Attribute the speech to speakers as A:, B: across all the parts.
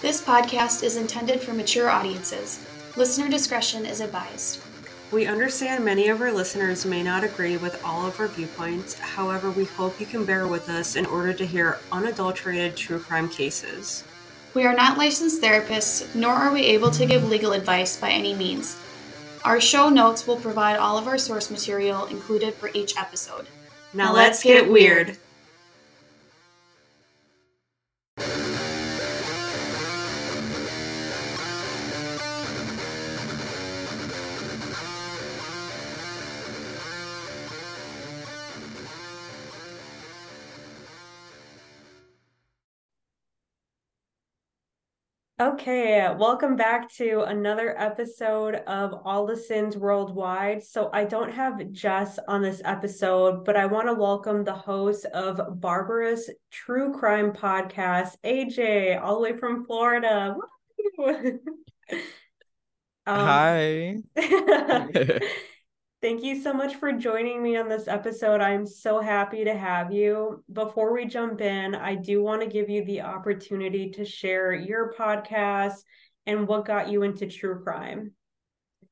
A: This podcast is intended for mature audiences. Listener discretion is advised.
B: We understand many of our listeners may not agree with all of our viewpoints. However, we hope you can bear with us in order to hear unadulterated true crime cases.
A: We are not licensed therapists, nor are we able to give legal advice by any means. Our show notes will provide all of our source material included for each episode.
B: Now, let's get weird. Okay, welcome back to another episode of All the Sins Worldwide. So, I don't have Jess on this episode, but I want to welcome the host of Barbarous True Crime Podcast, AJ, all the way from Florida.
C: um, Hi.
B: Thank you so much for joining me on this episode. I'm so happy to have you. Before we jump in, I do want to give you the opportunity to share your podcast and what got you into true crime.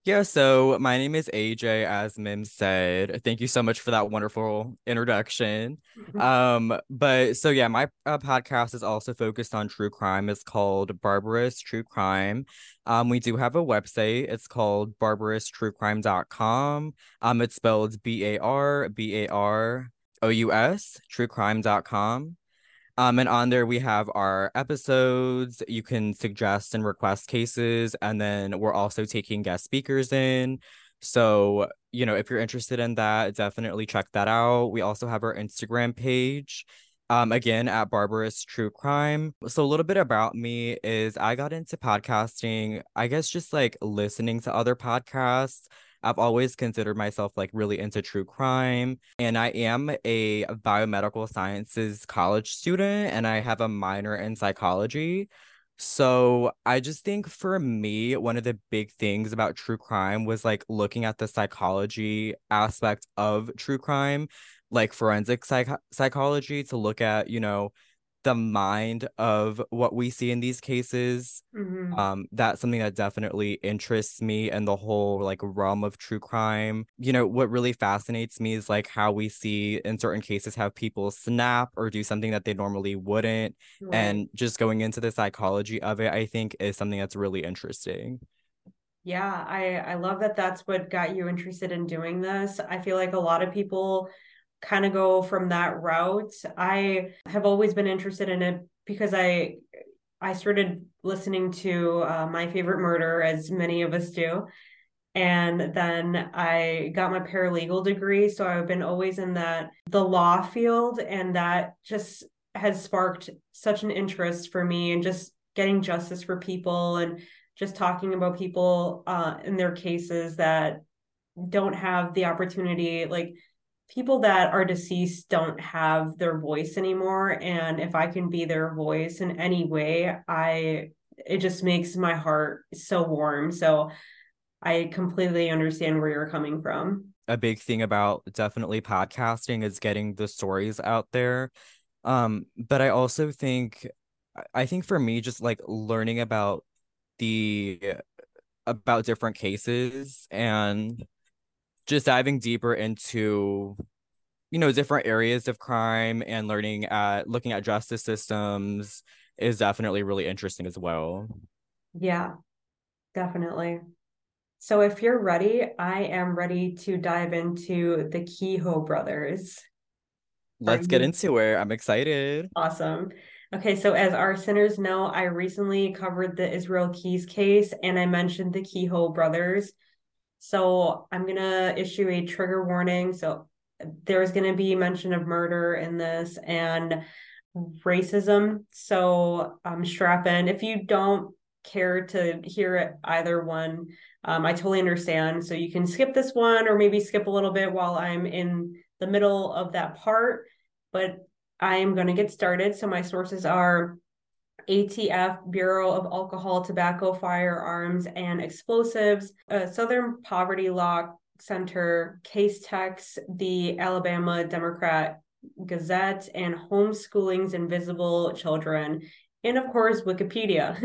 C: Yeah, so my name is AJ, as Mim said. Thank you so much for that wonderful introduction. Mm-hmm. um, but so yeah, my uh, podcast is also focused on true crime. It's called Barbarous True Crime. Um, we do have a website. It's called barbaroustruecrime.com. Um, it's spelled B A R B A R O U S, truecrime.com. Um, and on there we have our episodes. You can suggest and request cases, and then we're also taking guest speakers in. So, you know, if you're interested in that, definitely check that out. We also have our Instagram page. Um, again at Barbarous True Crime. So a little bit about me is I got into podcasting, I guess just like listening to other podcasts I've always considered myself like really into true crime. And I am a biomedical sciences college student and I have a minor in psychology. So I just think for me, one of the big things about true crime was like looking at the psychology aspect of true crime, like forensic psych- psychology to look at, you know, the mind of what we see in these cases mm-hmm. um that's something that definitely interests me and the whole like realm of true crime you know what really fascinates me is like how we see in certain cases have people snap or do something that they normally wouldn't right. and just going into the psychology of it i think is something that's really interesting
B: yeah i i love that that's what got you interested in doing this i feel like a lot of people kind of go from that route. I have always been interested in it because I I started listening to uh, My Favorite Murder, as many of us do. And then I got my paralegal degree. So I've been always in that, the law field. And that just has sparked such an interest for me and just getting justice for people and just talking about people uh, in their cases that don't have the opportunity. Like people that are deceased don't have their voice anymore. And if i can be their voice in any way i it just makes my heart so warm. So i completely understand where you're coming from.
C: A big thing about definitely podcasting is getting the stories out there. Um but i also think i think for me just like learning about the about different cases and just diving deeper into you know different areas of crime and learning at looking at justice systems is definitely really interesting as well.
B: Yeah definitely. So if you're ready i am ready to dive into the kehoe brothers.
C: Let's get into it. I'm excited.
B: Awesome. Okay, so as our sinners know, I recently covered the Israel Keyes case and I mentioned the Kehoe brothers. So I'm going to issue a trigger warning. So there's going to be mention of murder in this and racism. So um, strap in. If you don't care to hear it, either one, um, I totally understand. So you can skip this one or maybe skip a little bit while I'm in the middle of that part. But I am going to get started. So my sources are ATF, Bureau of Alcohol, Tobacco, Firearms, and Explosives, uh, Southern Poverty Law Center, Casetext, the Alabama Democrat Gazette, and Homeschooling's Invisible Children. and of course, Wikipedia.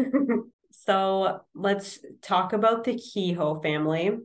B: so let's talk about the Kehoe family.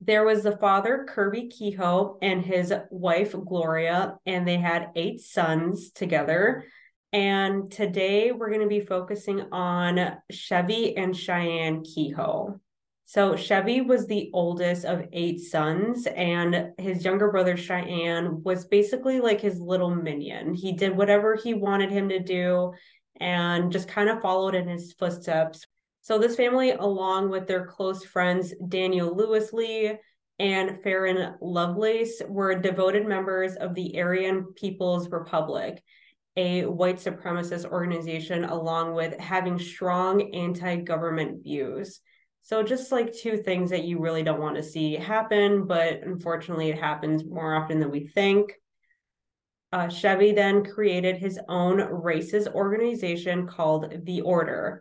B: There was the father, Kirby Kehoe, and his wife, Gloria, and they had eight sons together. And today we're going to be focusing on Chevie and Cheyenne Kehoe. So Chevie was the oldest of eight sons, and his younger brother Cheyenne was basically like his little minion. He did whatever he wanted him to do and just kind of followed in his footsteps. So this family, along with their close friends Daniel Lewis Lee and Faron Lovelace, were devoted members of the Aryan People's Republic, a white supremacist organization, along with having strong anti-government views. So just like two things that you really don't want to see happen, but unfortunately it happens more often than we think. Uh, Chevie then created his own racist organization called The Order.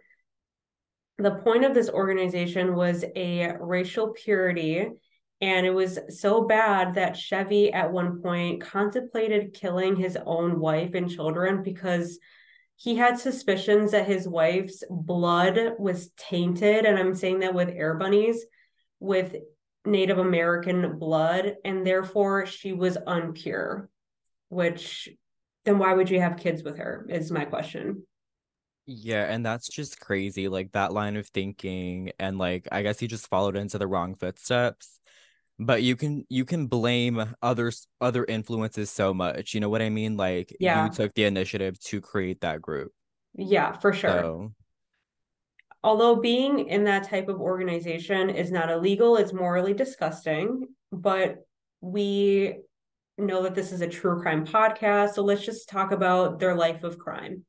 B: The point of this organization was a racial purity, and it was so bad that Chevie at one point contemplated killing his own wife and children because he had suspicions that his wife's blood was tainted and i'm saying that with air bunnies with native american blood and therefore she was unpure which then why would you have kids with her is my question.
C: Yeah and that's just crazy like that line of thinking and like i guess he just followed into the wrong footsteps but you can you can blame others other influences so much you know what i mean like
B: yeah.
C: you took the initiative to create that group
B: yeah for sure so. although being in that type of organization is not illegal it's morally disgusting but we know that this is a true crime podcast so let's just talk about their life of crime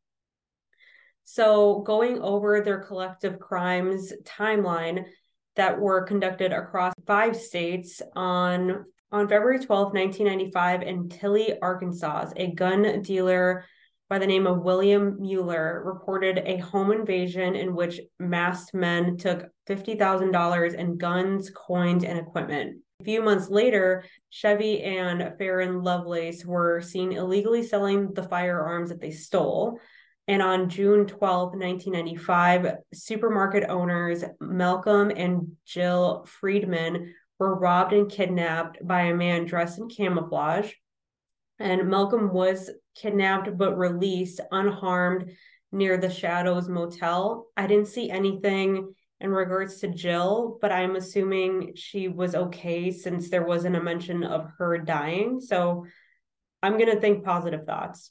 B: so going over their collective crimes timeline that were conducted across five states on on February 12, 1995 in Tilly, Arkansas. A gun dealer by the name of William Mueller reported a home invasion in which masked men took $50,000 in guns, coins, and equipment. A few months later, Chevie and Faron Lovelace were seen illegally selling the firearms that they stole. And on June 12, 1995, supermarket owners Malcolm and Jill Friedman were robbed and kidnapped by a man dressed in camouflage. And Malcolm was kidnapped but released unharmed near the Shadows Motel. I didn't see anything in regards to Jill, but I'm assuming she was okay since there wasn't a mention of her dying. So I'm going to think positive thoughts.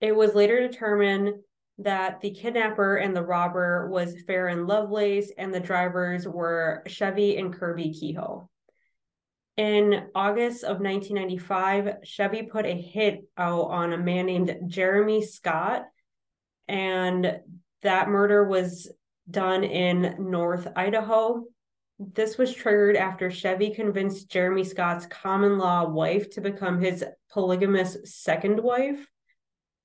B: It was later determined that the kidnapper and the robber was Faron Lovelace, and the drivers were Chevie and Kirby Kehoe. In August of 1995, Chevie put a hit out on a man named Jeremy Scott, and that murder was done in North Idaho. This was triggered after Chevie convinced Jeremy Scott's common law wife to become his polygamous second wife.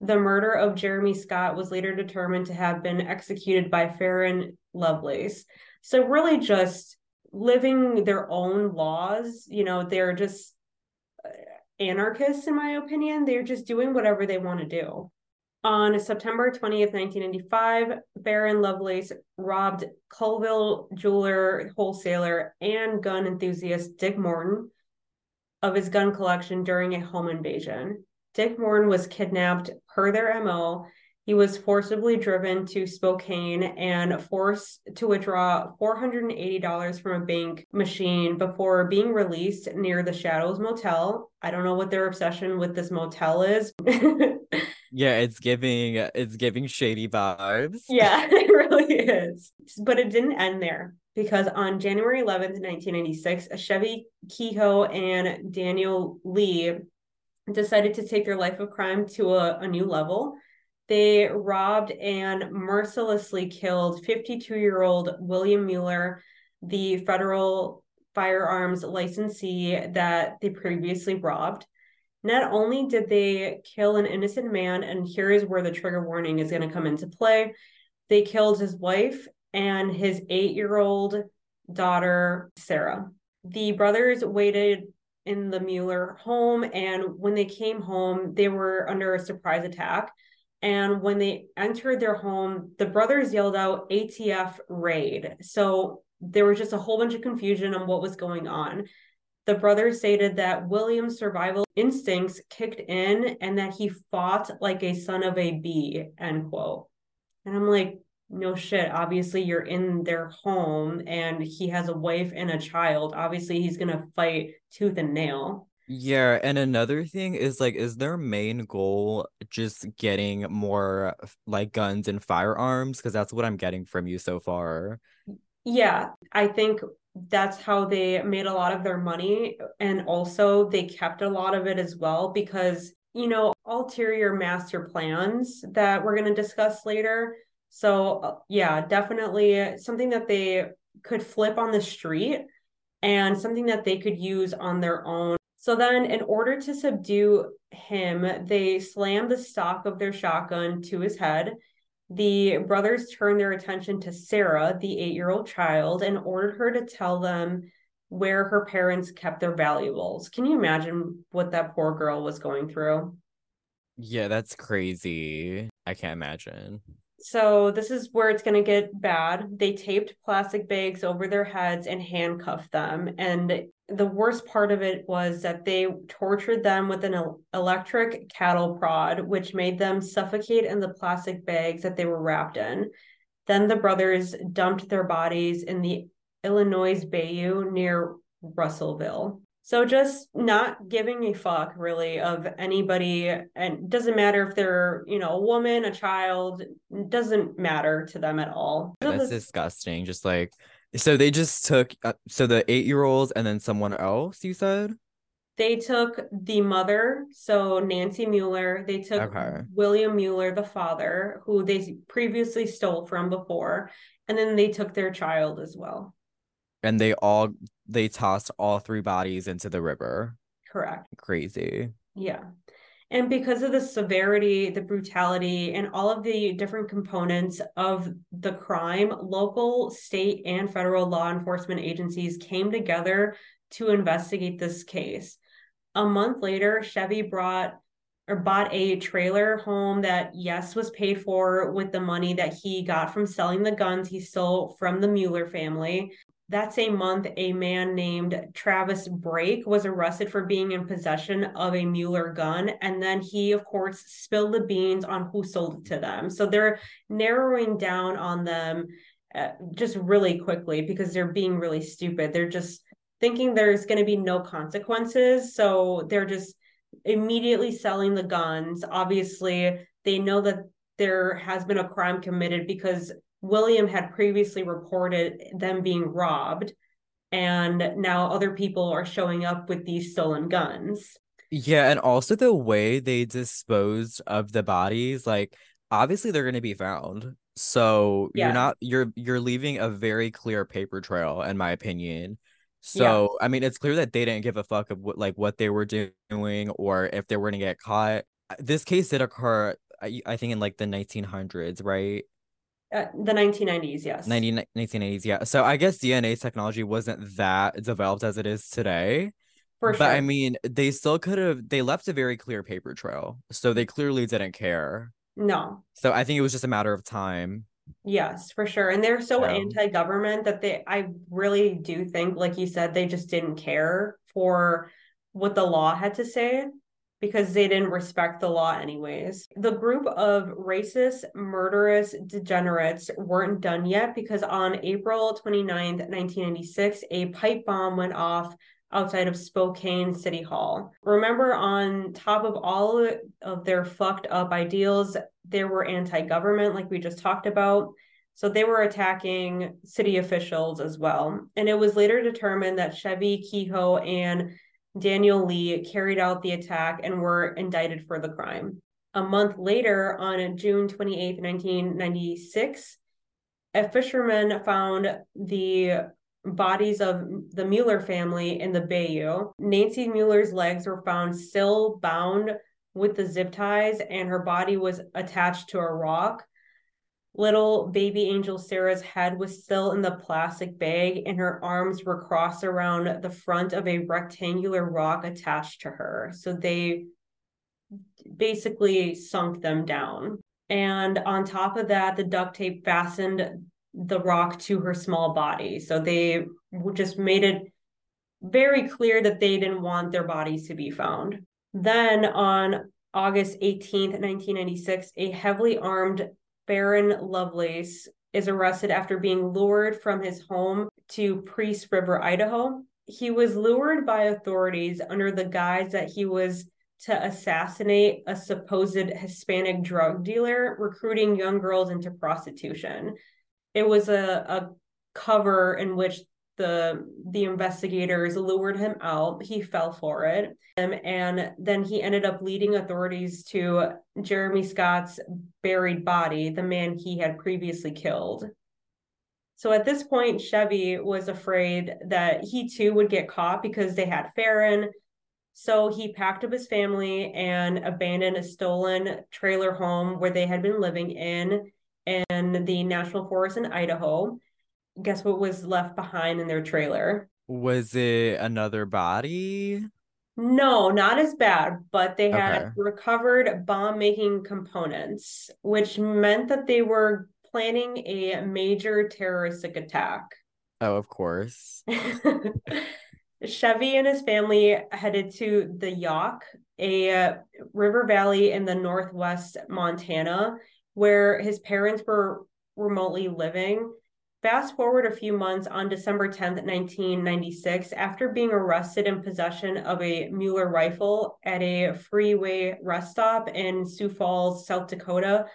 B: The murder of Jeremy Scott was later determined to have been executed by Faron Lovelace. So, really, just living their own laws. You know, they're just uh, anarchists, in my opinion. They're just doing whatever they want to do. On September 20th, 1995, Faron Lovelace robbed Colville jeweler, wholesaler, and gun enthusiast Dick Morton of his gun collection during a home invasion. Dick Morton was kidnapped per their MO. He was forcibly driven to Spokane and forced to withdraw $480 from a bank machine before being released near the Shadows Motel. I don't know what their obsession with this motel is.
C: yeah, it's giving it's giving shady vibes.
B: Yeah, it really is. But it didn't end there because on January 11th, 1996, Chevie Kehoe and Daniel Lee decided to take their life of crime to a, a new level. They robbed and mercilessly killed 52 year old William Mueller, the federal firearms licensee that they previously robbed. Not only did they kill an innocent man, and here is where the trigger warning is going to come into play, they killed his wife and his eight year old daughter, Sarah. The brothers waited in the Mueller home. And when they came home, they were under a surprise attack. And when they entered their home, the brothers yelled out ATF raid. So there was just a whole bunch of confusion on what was going on. The brothers stated that William's survival instincts kicked in and that he fought like a son of a bee, end quote. And I'm like, no shit. Obviously, you're in their home and he has a wife and a child. Obviously, he's going to fight tooth and nail.
C: Yeah, and another thing is like, is their main goal just getting more like guns and firearms? Because that's what I'm getting from you so far.
B: Yeah, I think that's how they made a lot of their money. And also, they kept a lot of it as well because, you know, ulterior master plans that we're going to discuss later. So, uh, yeah, definitely something that they could flip on the street and something that they could use on their own. So then, in order to subdue him, they slammed the stock of their shotgun to his head the brothers turned their attention to Sarah, the eight year old child, and ordered her to tell them where her parents kept their valuables. Can you imagine what that poor girl was going through?
C: Yeah, that's crazy. I can't imagine.
B: So, this is where it's going to get bad. They taped plastic bags over their heads and handcuffed them. And the worst part of it was that they tortured them with an electric cattle prod, which made them suffocate in the plastic bags that they were wrapped in. Then the brothers dumped their bodies in the Illinois Bayou near Russellville. So just not giving a fuck really of anybody and doesn't matter if they're, you know, a woman, a child, doesn't matter to them at all.
C: That's disgusting. Just like so they just took uh, so the eight year olds and then someone else. You said
B: they took the mother, so Nancy Mueller. They took okay. William Mueller, the father, who they previously stole from before, and then they took their child as well.
C: And they all they tossed all three bodies into the river.
B: Correct.
C: Crazy.
B: Yeah. And because of the severity, the brutality, and all of the different components of the crime, local, state, and federal law enforcement agencies came together to investigate this case. A month later, Chevie brought or bought a trailer home that yes was paid for with the money that he got from selling the guns he stole from the Mueller family. That same month, a man named Travis Brake was arrested for being in possession of a Mueller gun. And then he, of course, spilled the beans on who sold it to them. So they're narrowing down on them uh, just really quickly because they're being really stupid. They're just thinking there's going to be no consequences. So they're just immediately selling the guns. Obviously, they know that there has been a crime committed because William had previously reported them being robbed, and now other people are showing up with these stolen guns.
C: Yeah, and also the way they disposed of the bodies, like obviously they're going to be found. So yeah. you're not you're you're leaving a very clear paper trail, in my opinion. So yeah. I mean, it's clear that they didn't give a fuck of what like what they were doing or if they were going to get caught. This case did occur, I, I think, in like the 1900s, right?
B: Uh, the 1990s, yes.
C: 90, 1980s, yeah. So I guess DNA technology wasn't that developed as it is today. For sure. but I mean, they still could have, they left a very clear paper trail. So they clearly didn't care.
B: No.
C: So I think it was just a matter of time.
B: Yes, for sure. And they're so yeah. anti government that they, I really do think, like you said, they just didn't care for what the law had to say because they didn't respect the law anyways. The group of racist, murderous degenerates weren't done yet because on April 29th, 1996, a pipe bomb went off outside of Spokane City Hall. Remember, on top of all of their fucked up ideals, there were anti government, like we just talked about. So they were attacking city officials as well. And it was later determined that Chevie Kehoe and Daniel Lee carried out the attack and were indicted for the crime. A month later, on June 28, 1996, a fisherman found the bodies of the Mueller family in the Bayou. Nancy Mueller's legs were found still bound with the zip ties, and her body was attached to a rock little baby angel Sarah's head was still in the plastic bag, and her arms were crossed around the front of a rectangular rock attached to her. So they basically sunk them down. And on top of that, the duct tape fastened the rock to her small body. So they just made it very clear that they didn't want their bodies to be found. Then on August 18th, 1996, a heavily armed Faron Lovelace is arrested after being lured from his home to Priest River, Idaho. He was lured by authorities under the guise that he was to assassinate a supposed Hispanic drug dealer recruiting young girls into prostitution. It was a, a cover in which the the investigators lured him out. He fell for it. Um, and then he ended up leading authorities to jeremy scott's buried body the man he had previously killed. So at this point chevie was afraid that he too would get caught because they had faron. So he packed up his family and abandoned a stolen trailer home where they had been living in in the national forest in idaho guess what was left behind in their trailer?
C: Was it another body?
B: No, not as bad, but they had okay. recovered bomb making components, which meant that they were planning a major terroristic attack.
C: Oh, of course.
B: Chevie and his family headed to the Yaak, a river valley in the northwest Montana, where his parents were remotely living Fast forward a few months on December 10th, 1996, after being arrested in possession of a Mueller rifle at a freeway rest stop in Sioux Falls, South Dakota,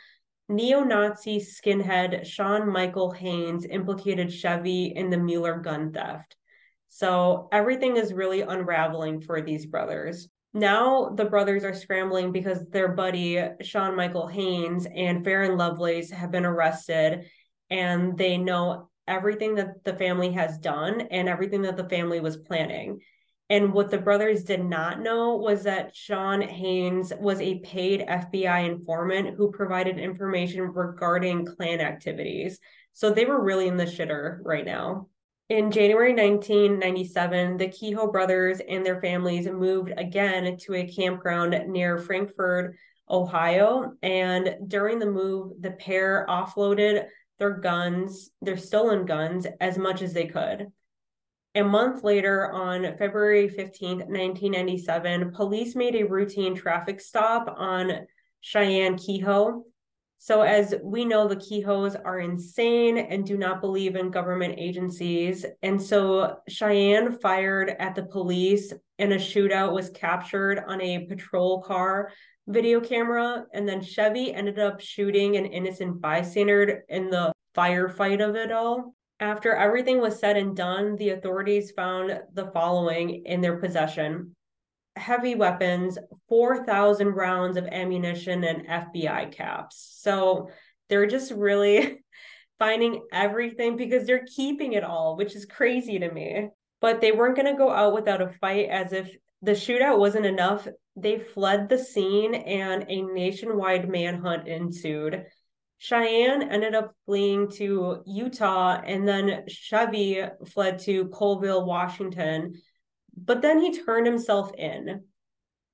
B: neo Nazi skinhead Sean Michael Haynes implicated Chevie in the Mueller gun theft. So everything is really unraveling for these brothers. Now the brothers are scrambling because their buddy Sean Michael Haynes and Faron Lovelace have been arrested and they know everything that the family has done and everything that the family was planning. And what the brothers did not know was that Sean Haynes was a paid FBI informant who provided information regarding Klan activities. So they were really in the shitter right now. In January 1997, the Kehoe brothers and their families moved again to a campground near Frankfort, Ohio. And during the move, the pair offloaded their guns, their stolen guns, as much as they could. A month later, on February 15th, 1997, police made a routine traffic stop on Cheyenne Kehoe. So, as we know, the Kehoes are insane and do not believe in government agencies. And so, Cheyenne fired at the police, and a shootout was captured on a patrol car video camera. And then Chevie ended up shooting an innocent bystander in the firefight of it all. After everything was said and done, the authorities found the following in their possession heavy weapons, 4,000 rounds of ammunition, and FBI caps. So they're just really finding everything because they're keeping it all, which is crazy to me. But they weren't going to go out without a fight as if the shootout wasn't enough. They fled the scene and a nationwide manhunt ensued. Cheyenne ended up fleeing to Utah, and then Chevie fled to Colville, Washington. But then he turned himself in.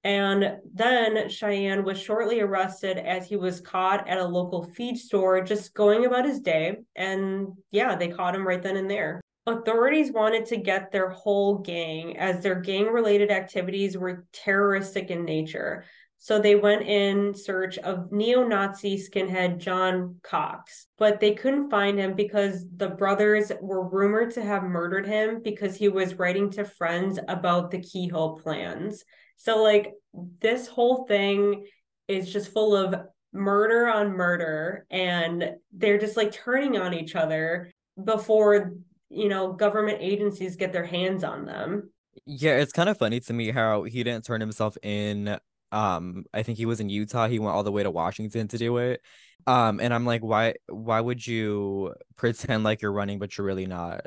B: And then Cheyenne was shortly arrested as he was caught at a local feed store just going about his day. And yeah, they caught him right then and there. Authorities wanted to get their whole gang as their gang related activities were terroristic in nature. So they went in search of neo Nazi skinhead John Cox, but they couldn't find him because the brothers were rumored to have murdered him because he was writing to friends about the Kehoe plans. So, like, this whole thing is just full of murder on murder, and they're just like turning on each other before, you know, government agencies get their hands on them.
C: Yeah, it's kind of funny to me how he didn't turn himself in um i think he was in utah he went all the way to washington to do it. Um and i'm like why why would you pretend like you're running but you're really not?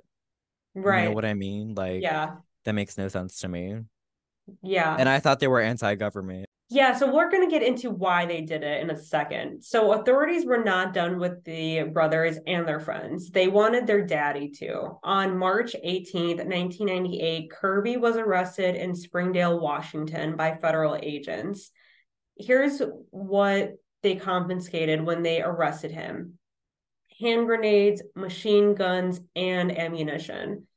B: Right
C: you know what i mean? Like
B: yeah.
C: that makes no sense to me.
B: Yeah.
C: And i thought they were anti-government
B: yeah, so we're going to get into why they did it in a second. So, authorities were not done with the brothers and their friends. They wanted their daddy to. On March 18th, 1998, Kirby was arrested in Springdale, Washington by federal agents. Here's what they confiscated when they arrested him hand grenades, machine guns, and ammunition.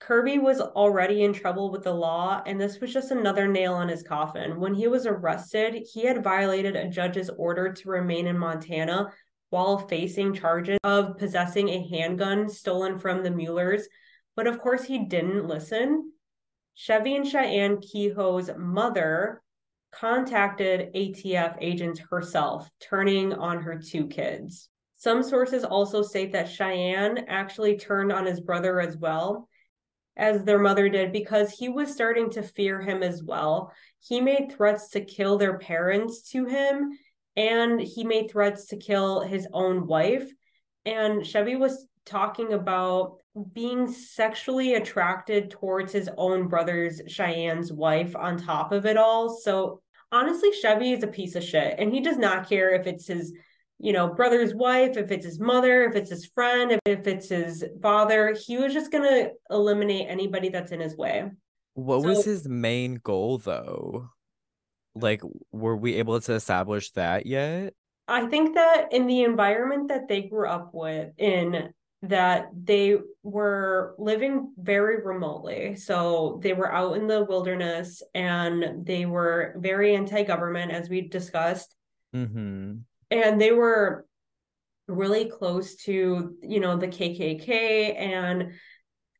B: Kirby was already in trouble with the law, and this was just another nail on his coffin. When he was arrested, he had violated a judge's order to remain in Montana while facing charges of possessing a handgun stolen from the Muellers. But of course, he didn't listen. Chevie and Cheyenne Kehoe's mother contacted ATF agents herself, turning on her two kids. Some sources also state that Cheyenne actually turned on his brother as well, as their mother did, because he was starting to fear him as well. He made threats to kill their parents to him, and he made threats to kill his own wife. And Chevie was talking about being sexually attracted towards his own brother's Cheyenne's wife on top of it all. So honestly, Chevie is a piece of shit and he does not care if it's his, you know, brother's wife, if it's his mother, if it's his friend, if, if it's his father. He was just going to eliminate anybody that's in his way.
C: What so, was his main goal though? Like, were we able to establish that yet?
B: I think that in the environment that they grew up with in that they were living very remotely. So they were out in the wilderness and they were very anti government, as we discussed.
C: Mm-hmm.
B: And they were really close to, you know, the KKK. And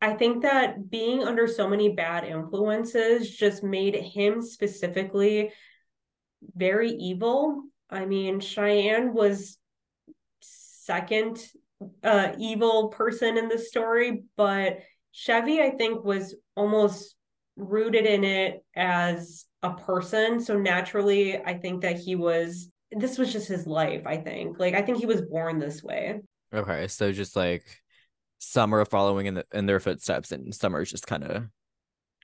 B: I think that being under so many bad influences just made him specifically very evil. I mean, Cheyenne was second uh, evil person in the story, but Chevie, I think, was almost rooted in it as a person. So naturally, I think that he was, this was just his life, I think. Like, I think he was born this way.
C: Okay. So just like some are following in, the, in their footsteps and some are just kind of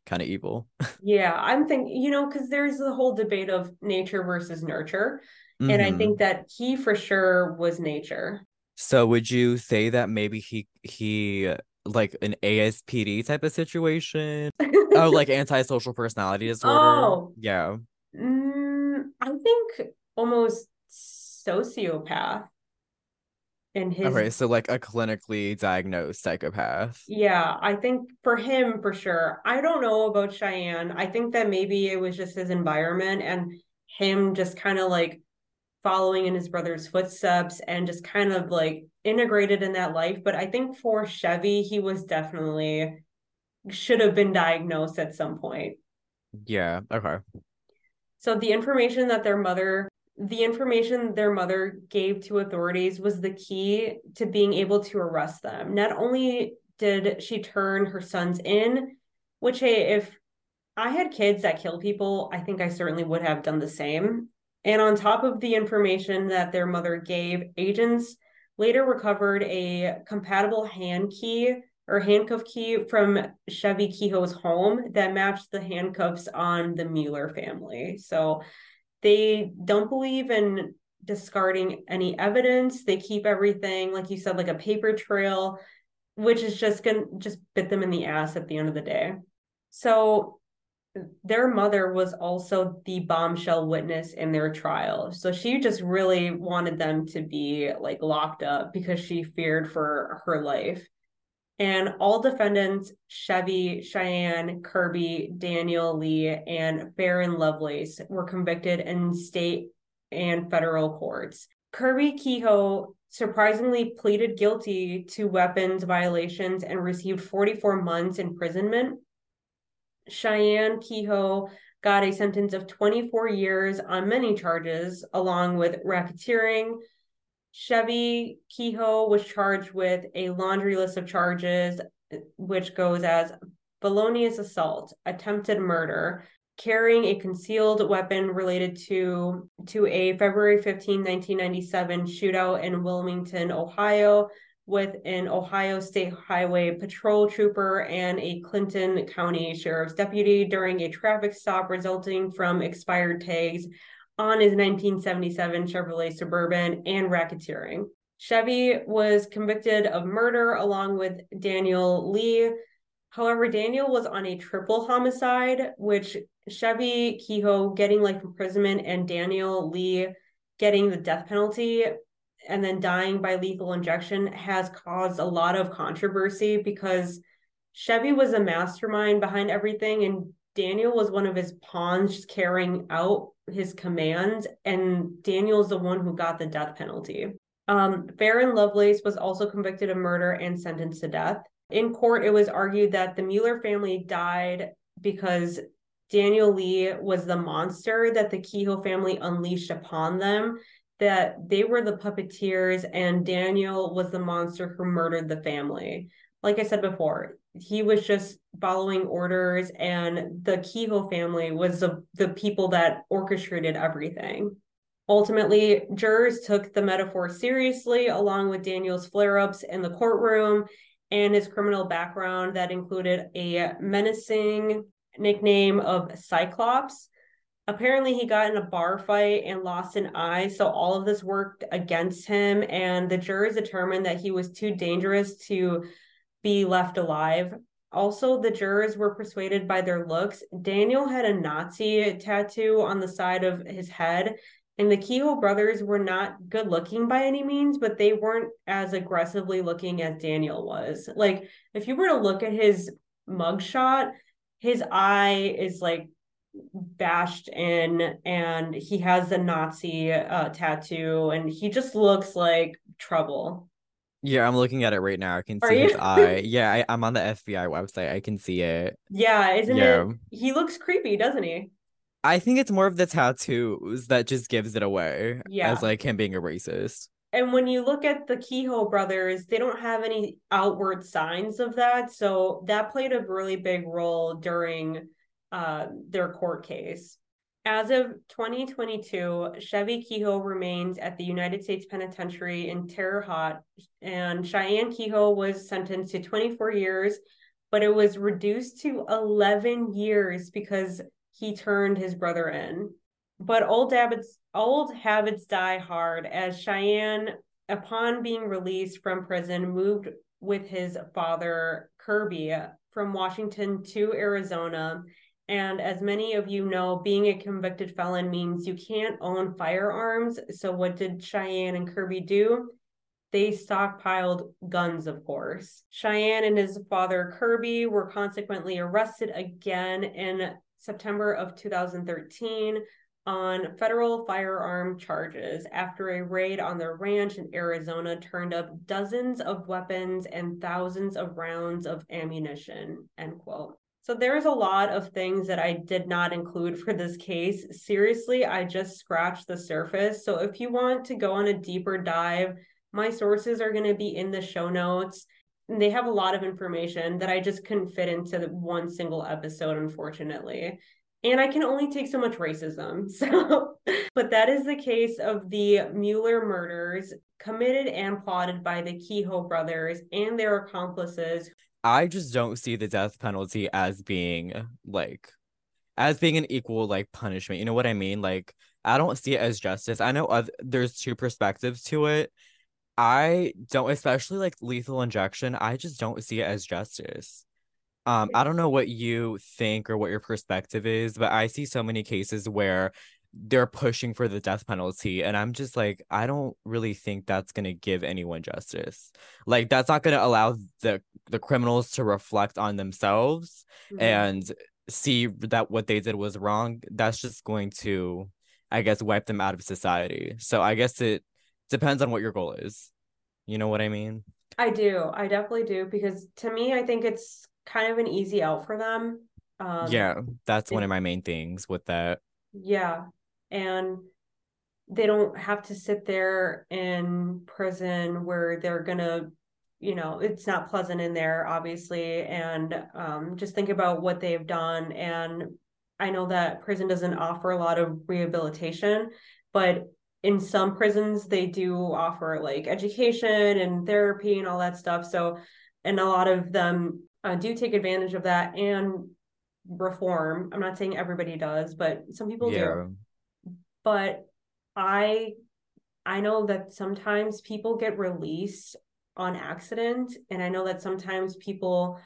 C: kind of evil.
B: yeah, I'm thinking, you know, because there's the whole debate of nature versus nurture. Mm-hmm. And I mm-hmm. think that he for sure was nature.
C: So would you say that maybe he he like an ASPD type of situation? oh, like antisocial personality disorder. Oh, yeah.
B: Mm, I think almost sociopath. In his
C: okay, so like a clinically diagnosed psychopath.
B: Yeah, I think for him for sure. I don't know about Cheyenne. I think that maybe it was just his environment and him just kind of like following in his brother's footsteps and just kind of like integrated in that life. But I think for Chevie, he was definitely should have been diagnosed at some point.
C: Yeah. Okay.
B: So the information that their mother the information their mother gave to authorities was the key to being able to arrest them. Not only did she turn her sons in, which hey, if I had kids that kill people, I think I certainly would have done the same. And on top of the information that their mother gave, agents later recovered a compatible hand key or handcuff key from Chevie Kehoe's home that matched the handcuffs on the Mueller family. So they don't believe in discarding any evidence. They keep everything, like you said, like a paper trail, which is just gonna just bit them in the ass at the end of the day. So their mother was also the bombshell witness in their trial. So she just really wanted them to be like locked up because she feared for her life. And all defendants, Chevie, Cheyenne, Kirby, Daniel Lee, and Faron Lovelace, were convicted in state and federal courts. Kirby Kehoe surprisingly pleaded guilty to weapons violations and received 44 months imprisonment Cheyenne Kehoe got a sentence of 24 years on many charges, along with racketeering. Chevie Kehoe was charged with a laundry list of charges, which goes as felonious assault, attempted murder, carrying a concealed weapon related to to a February 15, 1997 shootout in Wilmington, Ohio, with an Ohio State Highway Patrol trooper and a Clinton County Sheriff's deputy during a traffic stop resulting from expired tags on his 1977 Chevrolet Suburban and racketeering. Chevie was convicted of murder along with Daniel Lee. However, Daniel was on a triple homicide, which Chevie Kehoe getting life imprisonment and Daniel Lee getting the death penalty and then dying by lethal injection has caused a lot of controversy because Chevie was a mastermind behind everything and Daniel was one of his pawns carrying out his commands and Daniel's the one who got the death penalty. Um, Lovelace was also convicted of murder and sentenced to death. In court, it was argued that the Mueller family died because Daniel Lee was the monster that the Kehoe family unleashed upon them, that they were the puppeteers and Daniel was the monster who murdered the family. Like I said before, he was just following orders, and the Kehoe family was the, the people that orchestrated everything. Ultimately, jurors took the metaphor seriously, along with Daniel's flare ups in the courtroom and his criminal background that included a menacing nickname of Cyclops. Apparently, he got in a bar fight and lost an eye, so all of this worked against him. And the jurors determined that he was too dangerous to be left alive. Also, the jurors were persuaded by their looks. Daniel had a Nazi tattoo on the side of his head, and the Kehoe brothers were not good looking by any means, but they weren't as aggressively looking as Daniel was. Like, if you were to look at his mugshot, his eye is like bashed in and he has a Nazi uh, tattoo and he just looks like trouble.
C: Yeah, I'm looking at it right now. I can
B: Are
C: see his eye. Yeah, I, I'm on the FBI website. I can see it.
B: Yeah, isn't
C: Yeah.
B: it? He looks creepy, doesn't he?
C: I think it's more of the tattoos that just gives it away
B: Yeah.
C: as like him being a racist.
B: And when you look at the Kehoe brothers, they don't have any outward signs of that. So that played a really big role during uh, their court case. As of 2022, Chevie Kehoe remains at the United States Penitentiary in Terre Haute, and Cheyenne Kehoe was sentenced to 24 years, but it was reduced to 11 years because he turned his brother in. But old habits old habits die hard as Cheyenne, upon being released from prison, moved with his father Kirby from Washington to Arizona. And as many of you know, being a convicted felon means you can't own firearms. So what did Cheyenne and Kirby do? They stockpiled guns, of course. Cheyenne and his father Kirby were consequently arrested again in September of 2013 on federal firearm charges after a raid on their ranch in Arizona turned up dozens of weapons and thousands of rounds of ammunition. End quote. So there's a lot of things that I did not include for this case. Seriously, I just scratched the surface. So if you want to go on a deeper dive, my sources are going to be in the show notes. And they have a lot of information that I just couldn't fit into one single episode, unfortunately and I can only take so much racism. So, but that is the case of the Mueller murders committed and plotted by the Kehoe brothers and their accomplices.
C: I just don't see the death penalty as being like as being an equal like punishment. You know what I mean? Like I don't see it as justice. I know oth- there's two perspectives to it. I don't especially like lethal injection. I just don't see it as justice. Um I don't know what you think or what your perspective is, but I see so many cases where they're pushing for the death penalty and I'm just like I don't really think that's going to give anyone justice. Like that's not going to allow the the criminals to reflect on themselves
B: Mhm.
C: and see that what they did was wrong, that's just going to, I guess, wipe them out of society. So I guess it depends on what your goal is. You know what I mean?
B: I do. I definitely do because to me, I think it's kind of an easy out for them. Um,
C: yeah, that's one of my main things with that.
B: Yeah. And they don't have to sit there in prison where they're gonna, you know, it's not pleasant in there, obviously. And um, just think about what they've done. And I know that prison doesn't offer a lot of rehabilitation, but in some prisons they do offer like education and therapy and all that stuff. So, and a lot of them uh, do take advantage of that and reform. I'm not saying everybody does, but some people do
C: yeah.
B: But i i know that sometimes people get released on accident and i know that sometimes people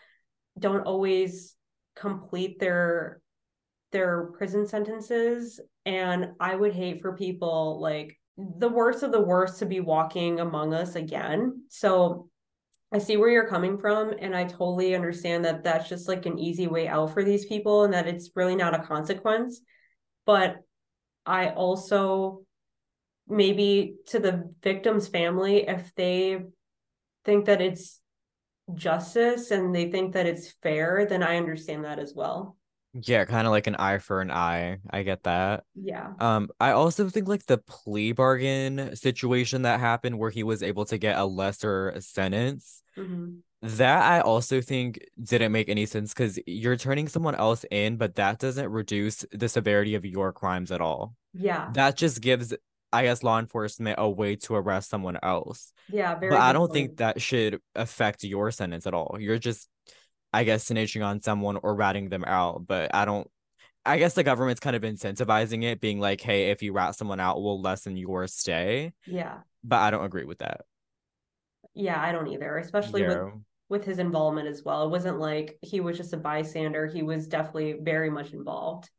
B: don't always complete their their prison sentences and i would hate for people like the worst of the worst to be walking among us again. So I see where you're coming from, and I totally understand that that's just like an easy way out for these people and that it's really not a consequence. But I also maybe to the victim's family, if they think that it's justice and they think that it's fair, then I understand that as well.
C: Yeah, kind of like an eye for an eye. I get that.
B: Yeah.
C: Um, I also think like the plea bargain situation that happened where he was able to get a lesser sentence.
B: Mm-hmm.
C: That I also think didn't make any sense because you're turning someone else in, but that doesn't reduce the severity of your crimes at all.
B: Yeah.
C: That just gives, I guess, law enforcement a way to arrest someone else.
B: Yeah.
C: but I don't point. think that should affect your sentence at all. You're just I guess, snitching on someone or ratting them out. But I don't, I guess the government's kind of incentivizing it, being like, hey, if you rat someone out, we'll lessen your stay.
B: Yeah.
C: But I don't agree with that.
B: Yeah, I don't either, especially yeah. with with his involvement as well. It wasn't like he was just a bystander. He was definitely very much involved.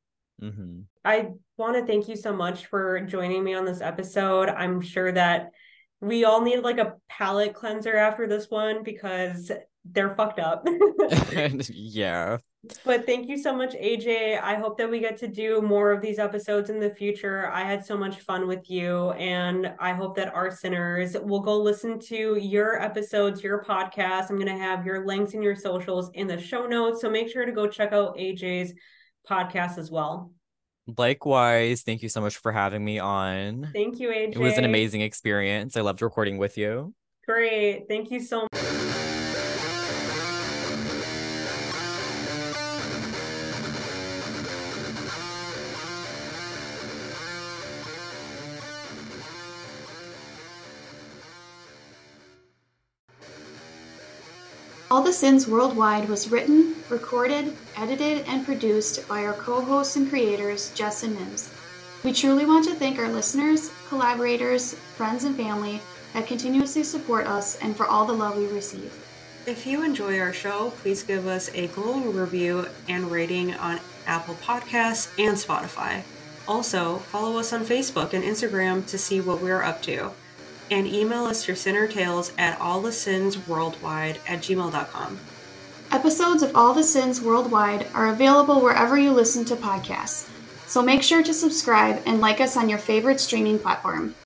C: Mm-hmm.
B: I want to thank you so much for joining me on this episode. I'm sure that we all need like a palate cleanser after this one because they're fucked up.
C: yeah.
B: But thank you so much, AJ. I hope that we get to do more of these episodes in the future. I had so much fun with you, and I hope that our sinners will go listen to your episodes, your podcast. I'm going to have your links and your socials in the show notes. So make sure to go check out AJ's podcast as well.
C: Likewise, thank you so much for having me on.
B: Thank you, AJ.
C: It was an amazing experience. I loved recording with you.
B: Great. Thank you so much.
A: All the Sins Worldwide was written, recorded, edited, and produced by our co hosts and creators, Jess and Mims. We truly want to thank our listeners, collaborators, friends, and family that continuously support us and for all the love we receive.
B: If you enjoy our show, please give us a glowing review and rating on Apple Podcasts and Spotify. Also, follow us on Facebook and Instagram to see what we're up to and email us your sinner tales at allthesinsworldwide at gmail.com.
A: Episodes of All the Sins Worldwide are available wherever you listen to podcasts, so make sure to subscribe and like us on your favorite streaming platform.